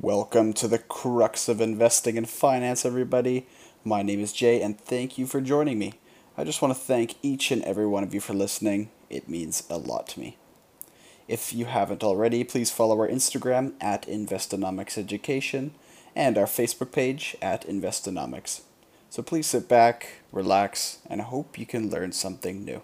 Welcome to the crux of investing and finance, everybody. My name is Jay, and thank you for joining me. I just want to thank each and every one of you for listening. It means a lot to me. If you haven't already, please follow our Instagram at Investonomics Education and our Facebook page at Investonomics. So please sit back, relax, and hope you can learn something new.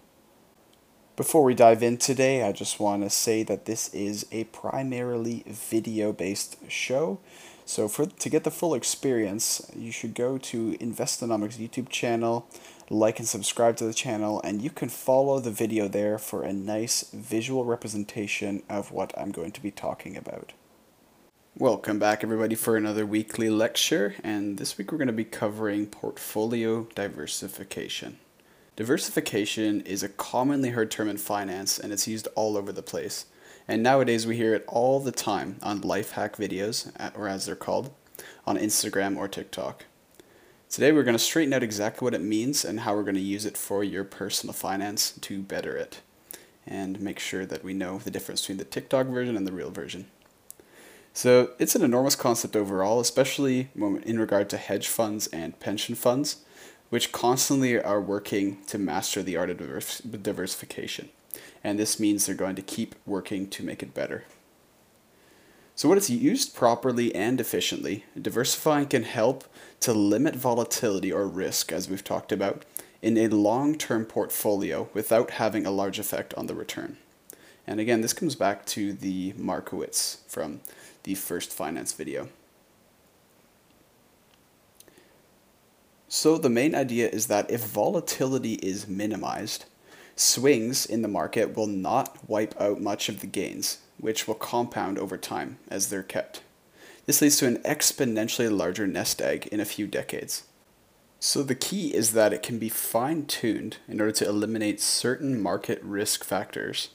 Before we dive in today, I just want to say that this is a primarily video-based show. So for to get the full experience, you should go to Investonomics YouTube channel, like and subscribe to the channel, and you can follow the video there for a nice visual representation of what I'm going to be talking about. Welcome back everybody for another weekly lecture, and this week we're going to be covering portfolio diversification. Diversification is a commonly heard term in finance and it's used all over the place. And nowadays we hear it all the time on life hack videos, or as they're called, on Instagram or TikTok. Today we're going to straighten out exactly what it means and how we're going to use it for your personal finance to better it. And make sure that we know the difference between the TikTok version and the real version. So it's an enormous concept overall, especially in regard to hedge funds and pension funds which constantly are working to master the art of diversification. And this means they're going to keep working to make it better. So, when it's used properly and efficiently, diversifying can help to limit volatility or risk, as we've talked about, in a long term portfolio without having a large effect on the return. And again, this comes back to the Markowitz from the first finance video. So the main idea is that if volatility is minimized, swings in the market will not wipe out much of the gains, which will compound over time as they're kept. This leads to an exponentially larger nest egg in a few decades. So the key is that it can be fine-tuned in order to eliminate certain market risk factors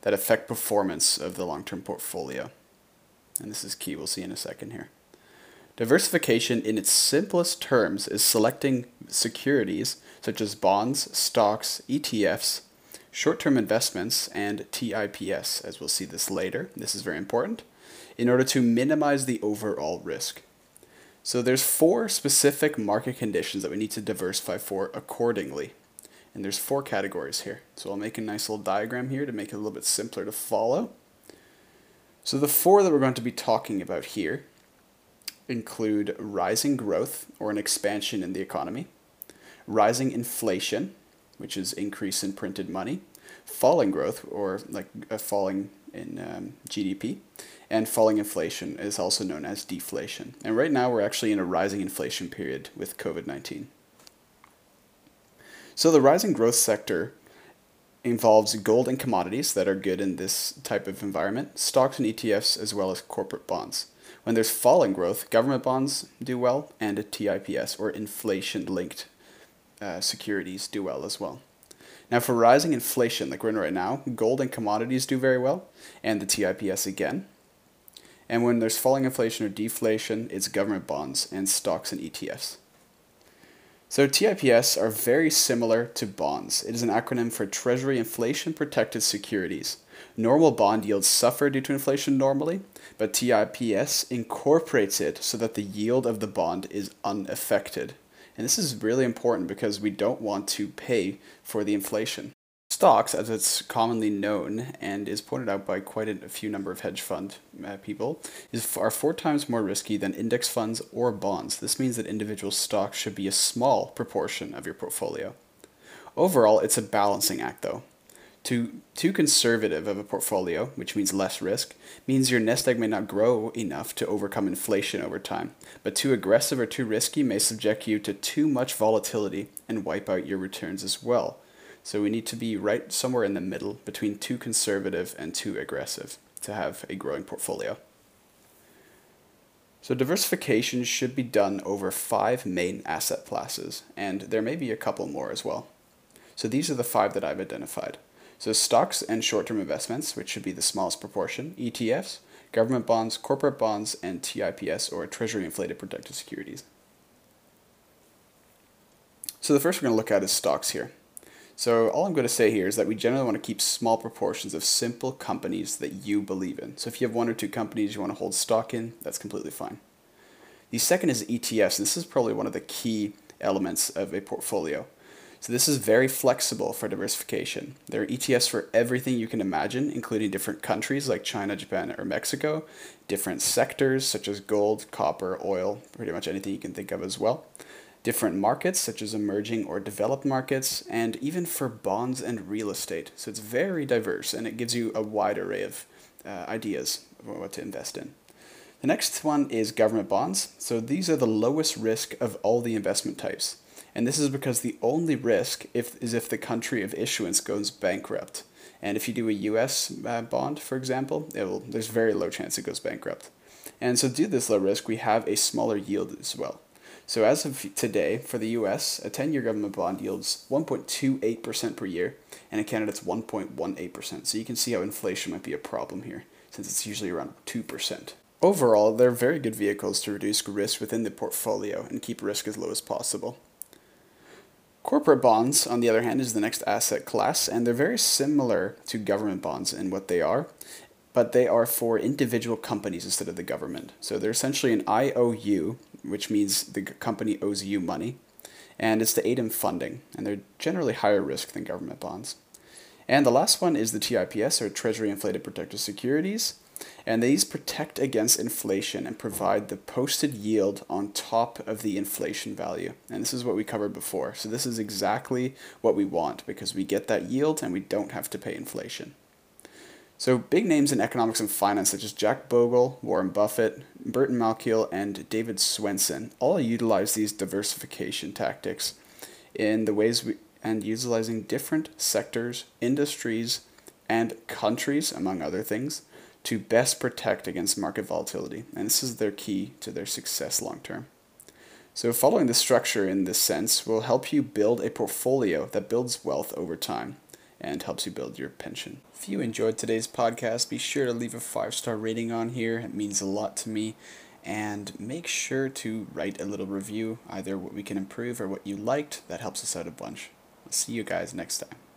that affect performance of the long-term portfolio. And this is key, we'll see in a second here. Diversification in its simplest terms is selecting securities such as bonds, stocks, ETFs, short-term investments, and TIPS, as we'll see this later. This is very important, in order to minimize the overall risk. So there's four specific market conditions that we need to diversify for accordingly. And there's four categories here. So I'll make a nice little diagram here to make it a little bit simpler to follow. So the four that we're going to be talking about here include rising growth or an expansion in the economy, rising inflation, which is increase in printed money, falling growth or like a falling in um, GDP, and falling inflation is also known as deflation. And right now we're actually in a rising inflation period with COVID-19. So the rising growth sector involves gold and commodities that are good in this type of environment, stocks and ETFs, as well as corporate bonds. When there's falling growth, government bonds do well, and TIPS, or inflation-linked uh, securities, do well as well. Now, for rising inflation, like we're in right now, gold and commodities do very well, and the TIPS again. And when there's falling inflation or deflation, it's government bonds and stocks and ETFs. So TIPS are very similar to bonds. It is an acronym for Treasury Inflation Protected Securities. Normal bond yields suffer due to inflation normally, but TIPS incorporates it so that the yield of the bond is unaffected. And this is really important because we don't want to pay for the inflation. Stocks, as it's commonly known and is pointed out by quite a few number of hedge fund uh, people, is are four times more risky than index funds or bonds. This means that individual stocks should be a small proportion of your portfolio. Overall, it's a balancing act though. Too, too conservative of a portfolio, which means less risk, means your nest egg may not grow enough to overcome inflation over time, but too aggressive or too risky may subject you to too much volatility and wipe out your returns as well. So we need to be right somewhere in the middle between too conservative and too aggressive to have a growing portfolio. So diversification should be done over five main asset classes, and there may be a couple more as well. So these are the five that I've identified. So stocks and short-term investments, which should be the smallest proportion, ETFs, government bonds, corporate bonds, and TIPS, or Treasury Inflated Protected Securities. So the first we're going to look at is stocks here. So all I'm going to say here is that we generally want to keep small proportions of simple companies that you believe in. So if you have one or two companies you want to hold stock in, that's completely fine. The second is ETFs. and This is probably one of the key elements of a portfolio. So this is very flexible for diversification. There are ETFs for everything you can imagine, including different countries like China, Japan, or Mexico, different sectors such as gold, copper, oil, pretty much anything you can think of as well, different markets such as emerging or developed markets, and even for bonds and real estate. So it's very diverse and it gives you a wide array of uh, ideas of what to invest in. The next one is government bonds. So these are the lowest risk of all the investment types. And this is because the only risk if, is if the country of issuance goes bankrupt. And if you do a US uh, bond, for example, will, there's very low chance it goes bankrupt. And so due to this low risk, we have a smaller yield as well. So as of today, for the US, a 10-year government bond yields 1.28% per year, and in Canada it's 1.18%. So you can see how inflation might be a problem here, since it's usually around 2%. Overall, they're very good vehicles to reduce risk within the portfolio and keep risk as low as possible. Corporate bonds, on the other hand, is the next asset class, and they're very similar to government bonds in what they are, but they are for individual companies instead of the government. So they're essentially an IOU, which means the company owes you money, and it's to aid in funding, and they're generally higher risk than government bonds. And the last one is the TIPS, or Treasury Inflated Protected Securities, and these protect against inflation and provide the posted yield on top of the inflation value. And this is what we covered before. So this is exactly what we want because we get that yield and we don't have to pay inflation. So big names in economics and finance such as Jack Bogle, Warren Buffett, Burton Malkiel, and David Swensen all utilize these diversification tactics in the ways we and utilizing different sectors, industries, and countries, among other things, to best protect against market volatility, and this is their key to their success long term. So, following the structure in this sense will help you build a portfolio that builds wealth over time and helps you build your pension. If you enjoyed today's podcast, be sure to leave a five star rating on here. It means a lot to me. And make sure to write a little review, either what we can improve or what you liked. That helps us out a bunch. I'll see you guys next time.